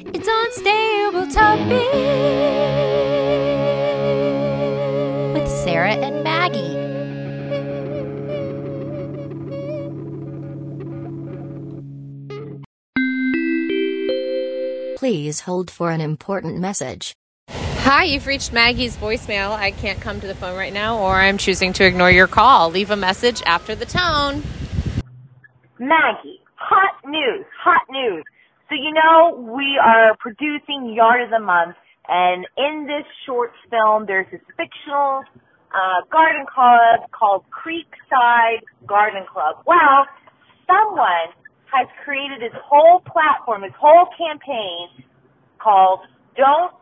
It's Unstable Topics with Sarah and Maggie. Please hold for an important message. Hi, you've reached Maggie's voicemail. I can't come to the phone right now, or I'm choosing to ignore your call. Leave a message after the tone. Maggie, hot news, hot news. So you know we are producing Yard of the Month, and in this short film, there's this fictional uh, garden club called Creekside Garden Club. Well, someone has created this whole platform, this whole campaign called Don't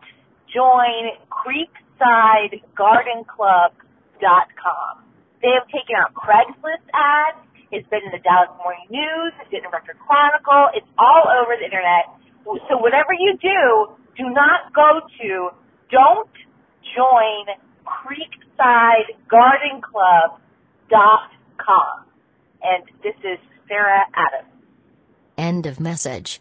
Join CreeksideGardenClub.com. They have taken out Craigslist ads. It's been in the Dallas Morning News. It's in the Record Chronicle. It's all over the internet. So whatever you do, do not go to don't join CreeksideGardenClub.com. And this is Sarah Adams. End of message.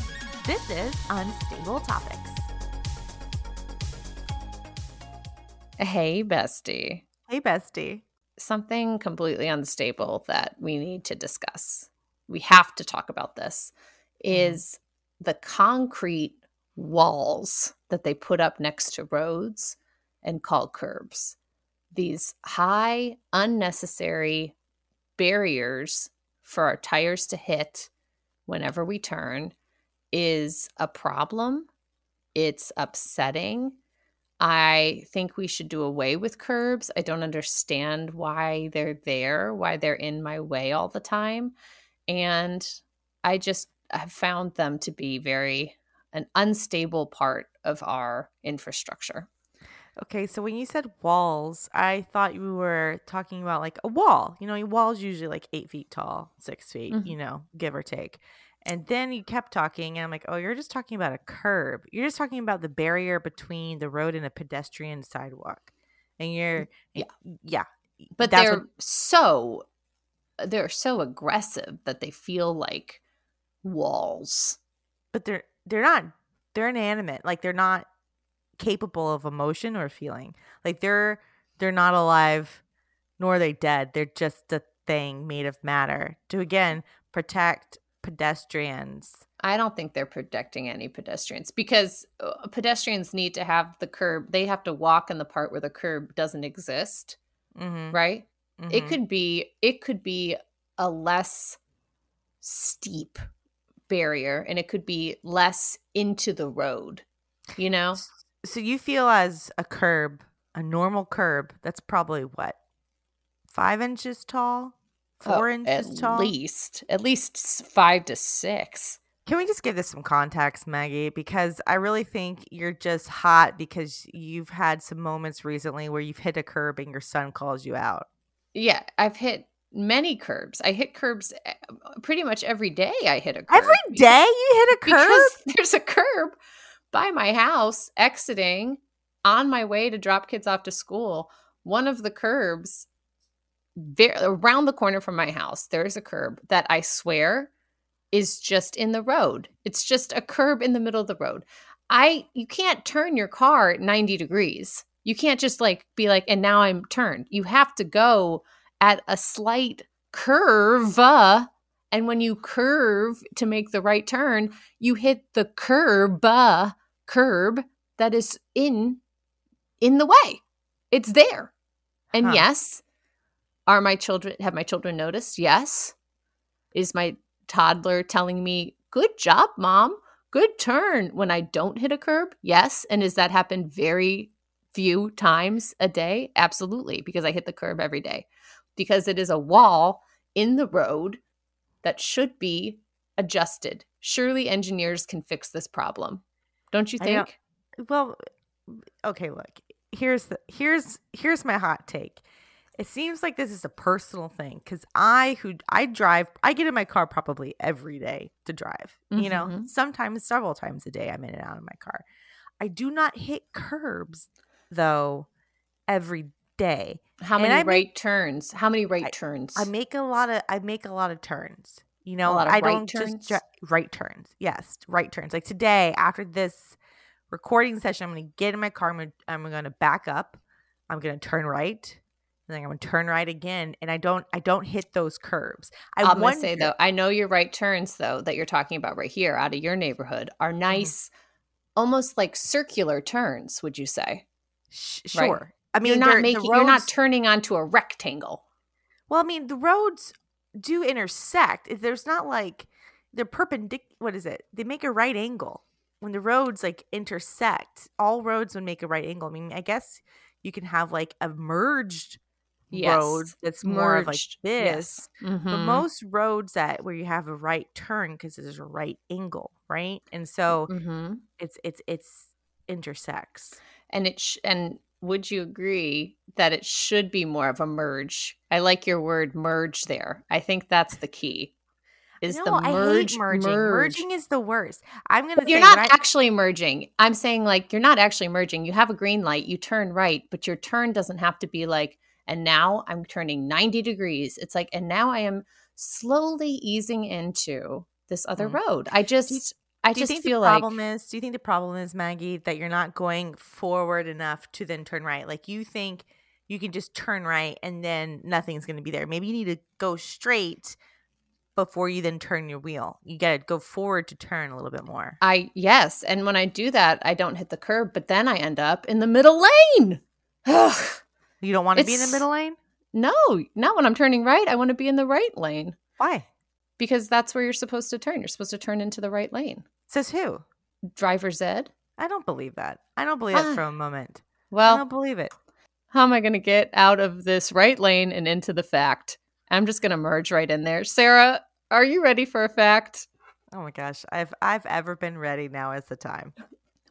This is Unstable Topics. Hey, bestie. Hey, bestie. Something completely unstable that we need to discuss. We have to talk about this mm-hmm. is the concrete walls that they put up next to roads and call curbs. These high, unnecessary barriers for our tires to hit whenever we turn is a problem. It's upsetting. I think we should do away with curbs. I don't understand why they're there, why they're in my way all the time. And I just have found them to be very an unstable part of our infrastructure. Okay, so when you said walls, I thought you were talking about like a wall. You know, a wall's usually like eight feet tall, six feet, Mhm. you know, give or take. And then you kept talking, and I'm like, oh, you're just talking about a curb. You're just talking about the barrier between the road and a pedestrian sidewalk. And you're, mm, Yeah. yeah. But they're what- so uh, they're so aggressive that they feel like walls. but they're they're not they're inanimate. Like they're not capable of emotion or feeling. Like they're they're not alive, nor are they dead. They're just a thing made of matter to again mm. protect pedestrians. I don't think they're protecting any pedestrians because uh, pedestrians need to have the curb. They have to walk in the part where the curb doesn't exist, Mm-hmm. right? It Mhm. could be it could be a less steep barrier and it could be less into the road. You know? So you feel as a curb, a normal curb, that's probably what five inches tall, four Oh, inches at tall. least at least 5 to 6. Can we just give this some context, Maggie? Because I really think you're just hot because you've had some moments recently where you've hit a curb and your son calls you out. Yeah, I've hit many curbs. I hit curbs eh, pretty much every day I hit a curb. Every day you hit a curb? because there's a curb by my house exiting on my way to drop kids off to school one of the curbs very, around the corner from my house there's a curb that i swear is just in the road. It's just a curb in the middle of the road. I you can't turn your car 90 degrees. You can't just like be like and now i'm turned. You have to go at a slight curve and when you curve to make the right turn you hit the curb uh, curb that is in in the way. It's there. And Huh. yes are my children have my children noticed yes is my toddler telling me good job mom good turn when i don't hit a curb yes and does that happen very few times a day absolutely because i hit the curb every day because it is a wall in the road that should be adjusted. Surely engineers can fix this problem. Don't you think? Well, okay, look. Here's the here's here's my hot take. It seems like this is a personal thing cuz I who I drive I get in my car probably every day to drive. You know, Mhm. sometimes several times a day I'm in and out of my car. I do not hit curbs though every day. How And many I right make- turns? How many right I- turns? I make a lot of I make a lot of turns. You know, lot of I right don't turns? just right turns. Yes, right turns. Like today, after this recording session, I'm going to get in my car. I'm to I'm going to back up. I'm going to turn right, and then I'm going to turn right again. And I don't I don't hit those curbs. I I'm gonna wonder, say though, I know your right turns though that you're talking about right here out of your neighborhood are mm-hmm. nice, almost like circular turns. Would you say? sh- right. sure. I mean, you're not making. You're not turning onto a rectangle. Well, I mean, the roads do intersect. If There's not like they're perpendicular. What is it? They make a right angle when the roads like intersect. All roads would make a right angle. I mean, I guess you can have like a merged road that's more of like this. yes. But Mhm. most roads that where you have a right turn because there's a right angle, right? And so Mhm. it's it's it's intersects. and it sh- and would you agree that it should be more of a merge? I like your word merge there. I think that's the key. Is no, the I merge hate merging. merge. Merging is the worst. I'm gonna But say you're not I- actually merging. I'm saying like you're not actually merging. You have a green light, you turn right, but your turn doesn't have to be like and now I'm turning 90 degrees. It's like and now I am slowly easing into this other Mm. road. I just I do you just think feel the like problem is do you think the problem is maggie that you're not going forward enough to then turn right like you think you can just turn right and then nothing's going to be there maybe you need to go straight before you then turn your wheel you got to go forward to turn a little bit more I yes, and when I do that, I don't hit the curb, but then I end up in the middle lane. You don't want to be in the middle lane No, not when I'm turning right. I want to be in the right lane why because that's where you're supposed to turn. You're supposed to turn into the right lane. says who Driver's ed. i don't believe that i don't believe Ah. that for a moment Well, i don't believe it how am I going to get out of this right lane and into the fact? I'm just going to merge right in there. Sarah, are you ready for a fact? oh my gosh i've i've ever been ready now is the time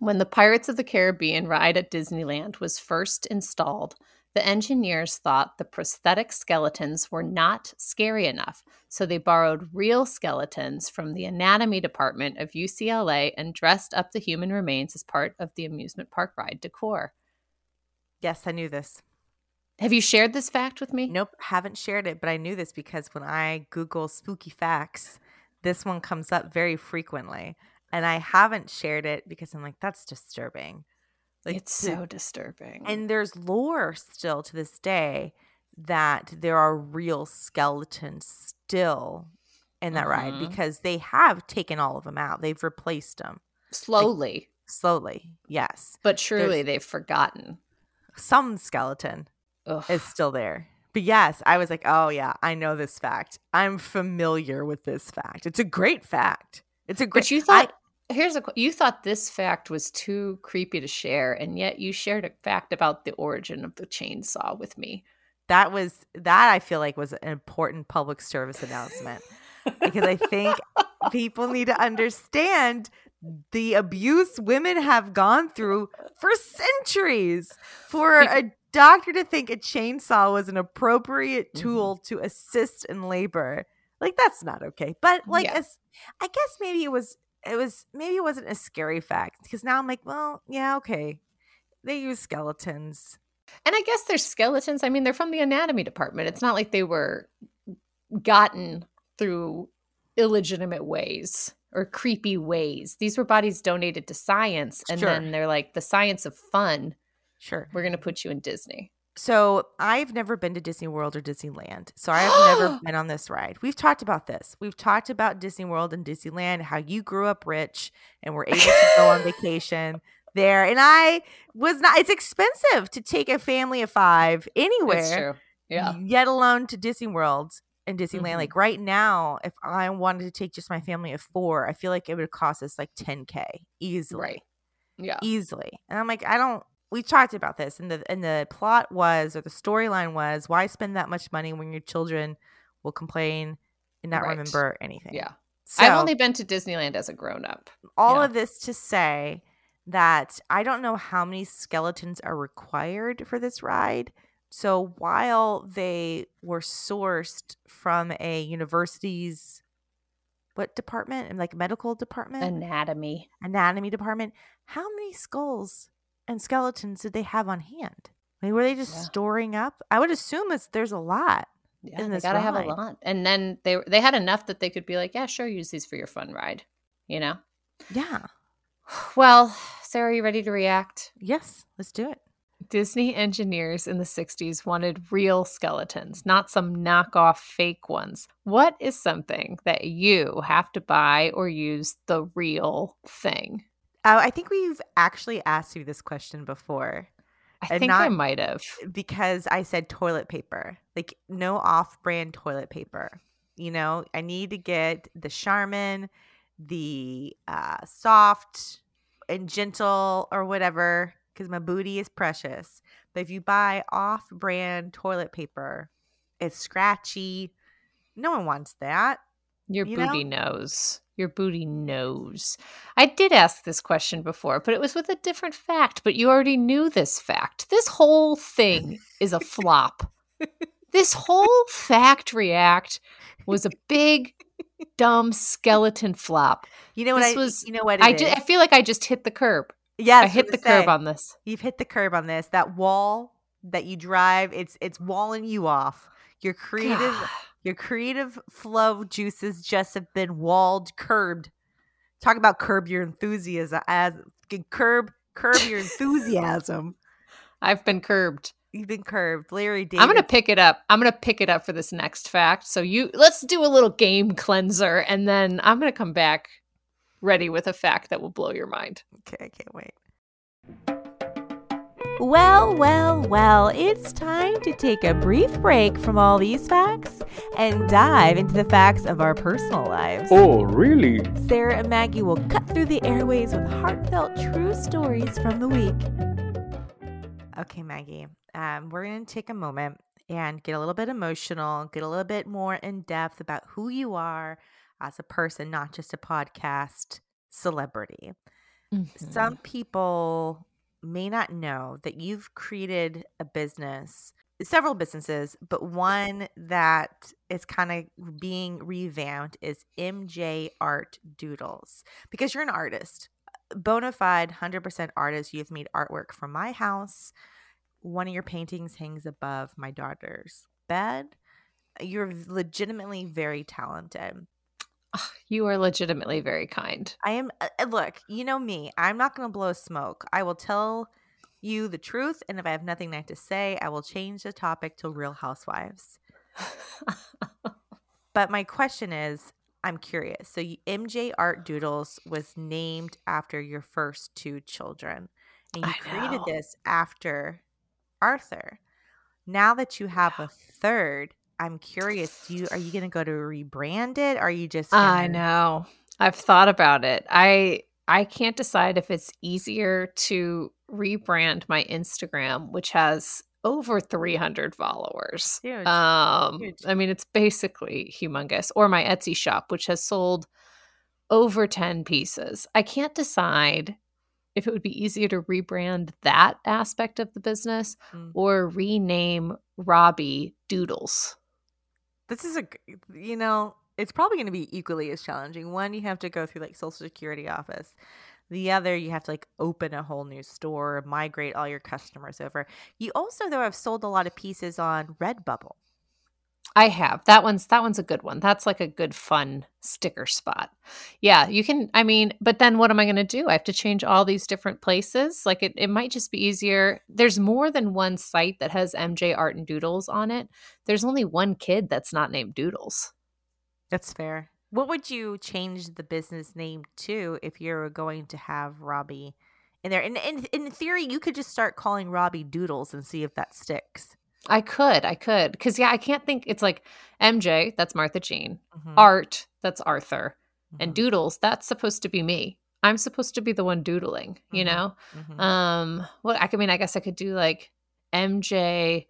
When the Pirates of the Caribbean ride at Disneyland was first installed, the engineers thought the prosthetic skeletons were not scary enough, so they borrowed real skeletons from the anatomy department of UCLA and dressed up the human remains as part of the amusement park ride decor. yes i knew this Have you shared this fact with me? Nope, haven't shared it, but I knew this because when I Google spooky facts, this one comes up very frequently. And I haven't shared it because I'm like, that's disturbing. Like it's so disturbing. and there's lore still to this day that there are real skeletons still in that ride Mhm. because they have taken all of them out. They've replaced them slowly, slowly. Yes. but surely there's- they've forgotten. Some skeleton Ugh. is still there. But yes, I was like, oh yeah, I know this fact. I'm familiar with this fact. It's a great fact. It's a great. But you thought here's a you thought this fact was too creepy to share, and yet you shared a fact about the origin of the chainsaw with me. that was that. I feel like was an important public service announcement because I think people need to understand the abuse women have gone through for centuries. For a doctor to think a chainsaw was an appropriate Mhm. tool to assist in labor, like that's not okay. But like, Yeah. as, I guess maybe it was. It was maybe it wasn't a scary fact because now I'm like, well, yeah, okay. They use skeletons. And I guess they're skeletons. I mean, they're from the anatomy department. It's not like they were gotten through illegitimate ways or creepy ways. These were bodies donated to science, and Sure. then they're like the science of fun. Sure. We're going to put you in Disney. So I've never been to Disney World or Disneyland. So I have never been on this ride. We've talked about this. We've talked about Disney World and Disneyland, how you grew up rich and were able to go on vacation there. And I was not, it's expensive to take a family of five It's anywhere, true. Yeah. yet alone to Disney World and Disneyland. Mhm. Like right now, if I wanted to take just my family of four, I feel like it would cost us like 10K easily Right. Yeah. easily. And I'm like, I don't. We talked about this, and the and the plot was, or the storyline was, why spend that much money when your children will complain and not Right. remember anything? Yeah. So, I've only been to Disneyland as a grown up. all yeah. of this to say that I don't know how many skeletons are required for this ride. So while they were sourced from a university's what department? And like medical department? Anatomy. anatomy department, how many skulls and skeletons did they have on hand? I mean, were they just Yeah. storing up? I would assume it's there's a lot. Yeah, they gotta have a lot. And then they they had enough that they could be like, yeah, sure, use these for your fun ride. You know. Yeah. Well, Sarah, are you ready to react? Yes, let's do it. Disney engineers in the 60s wanted real skeletons, not some knockoff fake ones. What is something that you have to buy or use the real thing? Uh, I think we've actually asked you this question before I And think I might have. because I said toilet paper, like no off-brand toilet paper. You know, I need to get the Charmin, the uh, soft and gentle or whatever, because my booty is precious. But if you buy off-brand toilet paper, it's scratchy. No one wants that. Your You booty knows. Your booty knows. I did ask this question before, but it was with a different fact. But you already knew this fact. This whole thing is a flop. this whole fact react was a big, dumb skeleton flop. You know what? This I, was- you know what? I, I feel like I just hit the curb. Yes, I hit the curb on this. You've hit the curb on this. That wall that you drive, it's it's walling you off. Your creative God. Your creative flow juices just have been walled, curbed. Talk about curb your enthusiasm as curb curb your enthusiasm. I've been curbed. You've been curbed. Larry David. I'm gonna pick it up. I'm gonna pick it up for this next fact. So you let's do a little game cleanser, and then I'm gonna come back ready with a fact that will blow your mind. Okay, I can't wait. Well, well, well, it's time to take a brief break from all these facts and dive into the facts of our personal lives. Oh, really? Sarah and Maggie will cut through the airways with heartfelt true stories from the week. Okay, Maggie. Um, we're going to take a moment and get a little bit emotional, get a little bit more in depth about who you are as a person, not just a podcast celebrity. Mm-hmm. Some people may not know that you've created a business, several businesses, but one that is kind of being revamped is MJ Art Doodles because you're an artist, bona fide 100% artist. You've made artwork for my house. One of your paintings hangs above my daughter's bed. You're legitimately very talented. You are legitimately very kind. I am. Uh, uh, look, you know me. I'm not going to blow smoke. I will tell you the truth, and if I have nothing nice to say, I will change the topic to Real Housewives. But my question is, I'm curious. So, you, MJ Art Doodles was named after your first two children, and you created this after Arthur. Now that you have a third, I'm curious. Do you are you going to go to rebrand it? Are you just? I gonna- know. I've thought about it. I I can't decide if it's easier to rebrand my Instagram, which has over 300 followers. Huge. Um, Huge. I mean, it's basically humongous. Or my Etsy shop, which has sold over 10 pieces. I can't decide if it would be easier to rebrand that aspect of the business Mm. or rename Robbie Doodles. This is a, you know, it's probably going to be equally as challenging. One, you have to go through like Social Security office. The other, you have to like open a whole new store, migrate all your customers over. You also, though, have sold a lot of pieces on Redbubble. I have. That one's that one's a good one. That's like a good fun sticker spot. Yeah, you can I mean, but then what am I going to do? I have to change all these different places? Like it it might just be easier. There's more than one site that has MJ Art and Doodles on it. There's only one kid that's not named Doodles. That's fair. What would you change the business name to if you're going to have Robbie in there? And in, in theory, you could just start calling Robbie Doodles and see if that sticks. I could. I could. Cuz yeah, I can't think it's like MJ, that's Martha Jean. Mhm, Art, that's Arthur. And mhm, Doodles, that's supposed to be me. I'm supposed to be the one doodling, you Mhm. know? mhm. Um, well, I could- mean, I guess I could do like MJ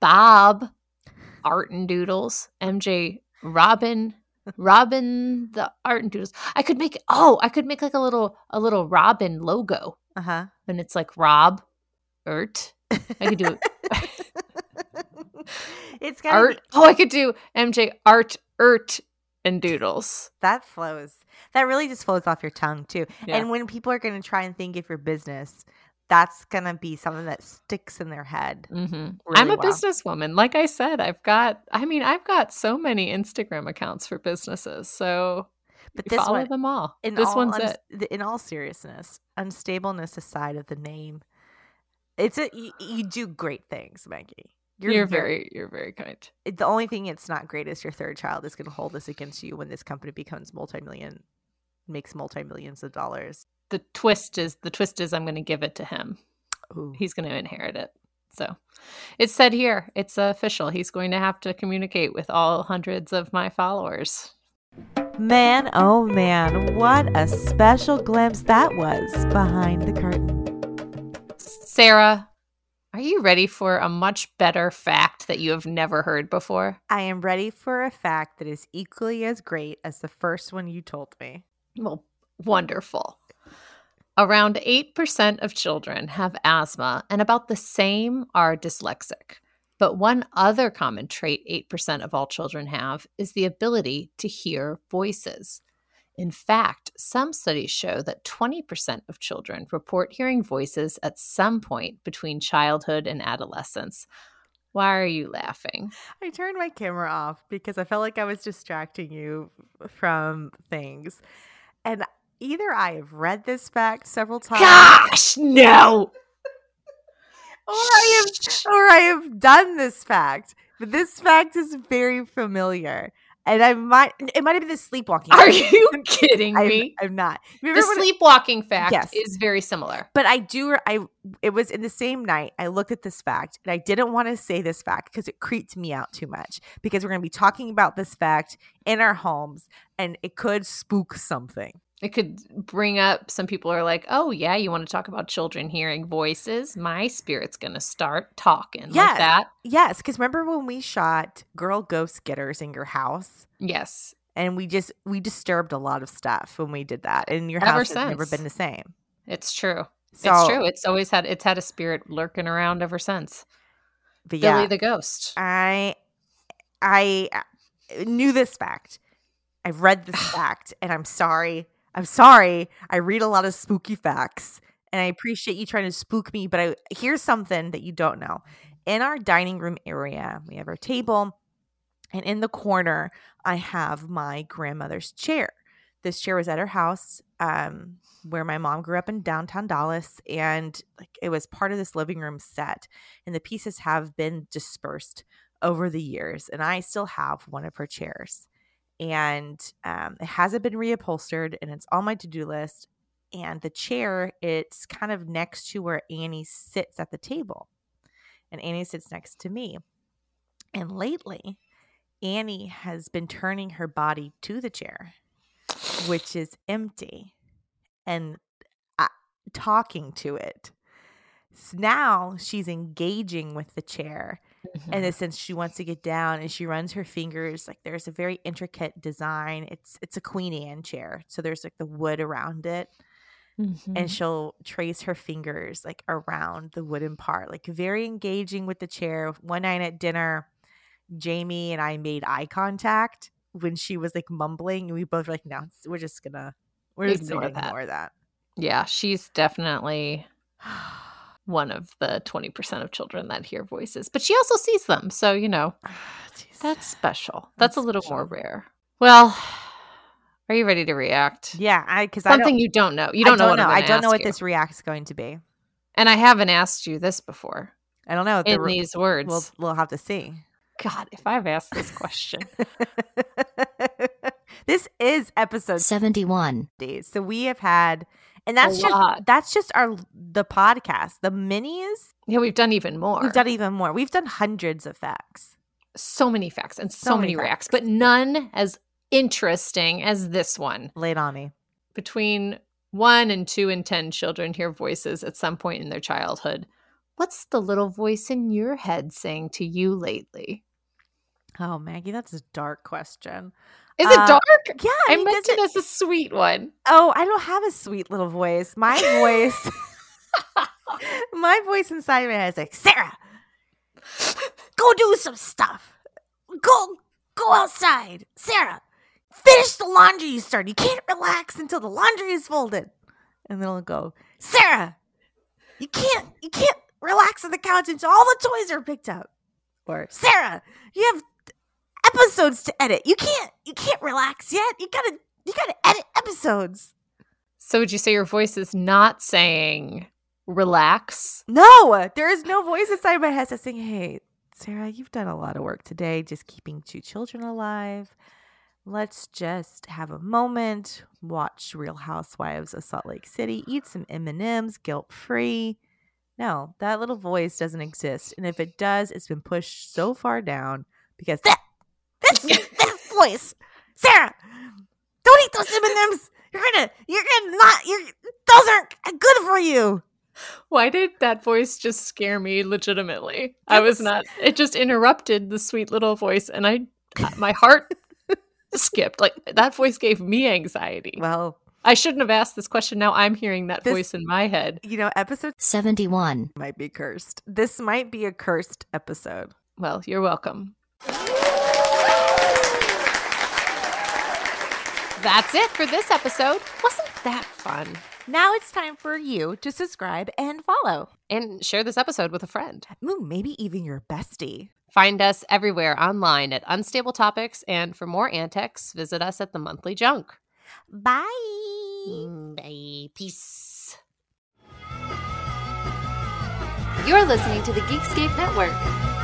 Bob Art and Doodles, MJ Robin Robin the art and doodles. I could make oh, I could make like a little a little Robin logo, Uh huh. and it's like Rob, Ert. I could do it's got art. Oh, I could do MJ art, Ert, and doodles. that flows. That really just flows off your tongue too. Yeah. And when people are going to try and think of your business, that's going to be something that sticks in their head. hmm Really I'm a well. businesswoman. Like I said, I've got. I mean, I've got so many Instagram accounts for businesses. So But this follow one, them all. in This all one's uns- it. In all seriousness, unstableness aside of the name, it's a you, you do great things, Maggie. You're, very, you're very kind. it- the only thing it's not great is your third child is going to hold this against you when this company becomes multi-million makes multi-millions of dollars The twist is the twist is I'm going to give it to him. Ooh. He's going to inherit it. So it's said here. It's official. He's going to have to communicate with all hundreds of my followers. Man, oh man, what a special glimpse that was behind the curtain. Sarah, are you ready for a much better fact that you have never heard before? i am ready for a fact that is equally as great as the first one you told me Well, wonderful. Around 8% of children have asthma, and about the same are dyslexic. But one other common trait 8% of all children have is the ability to hear voices. In fact, some studies show that 20% of children report hearing voices at some point between childhood and adolescence. Why are you laughing? i turned my camera off because i felt like i was distracting you from things and either i have read this fact several times Gosh, no! or I have or I have done this fact, but this fact is very familiar, and I might it might have been the sleepwalking. Are fact. you kidding I'm, me? I'm not. The Remember when- sleepwalking fact Yes. is very similar. but I do. I it was in the same night. I looked at this fact, and I didn't want to say this fact because it creeped me out too much. Because we're going to be talking about this fact in our homes, and it could spook something. It could bring up some people are like, oh, yeah, you want to talk about children hearing voices? My spirit's going to start talking Yes. like that. Yes, because remember when we shot Girl Ghost Getters in your house? Yes. and we just we disturbed a lot of stuff when we did that and your Ever house has never been the same It's true. so it's true. It's always had it's had a spirit lurking around ever since. but Billy yeah the ghost. i i uh, knew this fact i've read this fact and i'm sorry i'm sorry i read a lot of spooky facts and i appreciate you trying to spook me but i here's something that you don't know. In our dining room area we have our table and in the corner i have my grandmother's chair. This chair was at her house um, where my mom grew up in downtown dallas and like it was part of this living room set and the pieces have been dispersed over the years and i still have one of her chairs and um, it hasn't been reupholstered and it's on my to-do list and the chair it's kind of next to where annie sits at the table and annie sits next to me and lately annie has been turning her body to the chair which is empty and uh, talking to it. S- now she's engaging with the chair Mm-hmm. the sense she wants to get down and she runs her fingers like there's a very intricate design it's it's a queen anne chair so there's like the wood around it Mhm. and she'll trace her fingers like around the wooden part like very engaging with the chair one night at dinner jamie and i made eye contact when she was like mumbling and we both were like no we're just gonna we're just gonna that. ignore that yeah, she's definitely one of the 20% of children that hear voices, but she also sees them. So, you know, ah, Jeez. that's special. That's, That's a little more rare. Well, are you ready to react? yeah i because I Something don't, you don't know. You I don't know what I'm i don't know what you. this react's going to be And I haven't asked you this before i don't know the in re- these words. we'll, we'll have to see God, if I've asked this question. this is episode 71. days. So we have had and that's just lot. that's just our the podcast. The minis, yeah, we've done even more. we've done even more. We've done hundreds of facts. so many facts and so, So many, many reacts, but none as interesting as this one. Laid on me. Between one and two and 10 children hear voices at some point in their childhood. What's the little voice in your head saying to you lately? Oh, Maggie, that's a dark question. Is Uh, it dark? Yeah, I meant it as a sweet one. Oh, I don't have a sweet little voice. My voice, my voice inside my head is like, Sarah, go do some stuff. Go, go outside. Sarah, finish the laundry you started. You can't relax until the laundry is folded. And then I'll go, Sarah, you can't, you can't relax on the couch until all the toys are picked up. Or Sarah, you have episodes to edit. You can't, you can't relax yet. You gotta, you gotta edit episodes. So would you say your voice is not saying relax? No, there is no voice inside my head that's saying, Hey, Sarah, you've done a lot of work today just keeping two children alive. Let's just have a moment, watch Real Housewives of Salt Lake City, eat some M&Ms, guilt-free. No, that little voice doesn't exist. And if it does, it's been pushed so far down because that that's that voice. Sarah, don't eat those M&Ms. You're gonna you're gonna not you're those aren't good for you. Why did that voice just scare me legitimately? I was not it just interrupted the sweet little voice and I my heart skipped. Like that voice gave me anxiety. Well, I shouldn't have asked this question. Now I'm hearing that This- voice in my head. you know, episode 71. might be cursed. This might be a cursed episode. Well, you're welcome. That's it for this episode. Wasn't that fun? Now it's time for you to subscribe and follow. And share this episode with a friend. Ooh, maybe even your bestie. Find us everywhere online at Unstable Topics. And for more antics, visit us at the Monthly Junk. Bye. Mm, bye. Peace. You're listening to the Geekscape Network.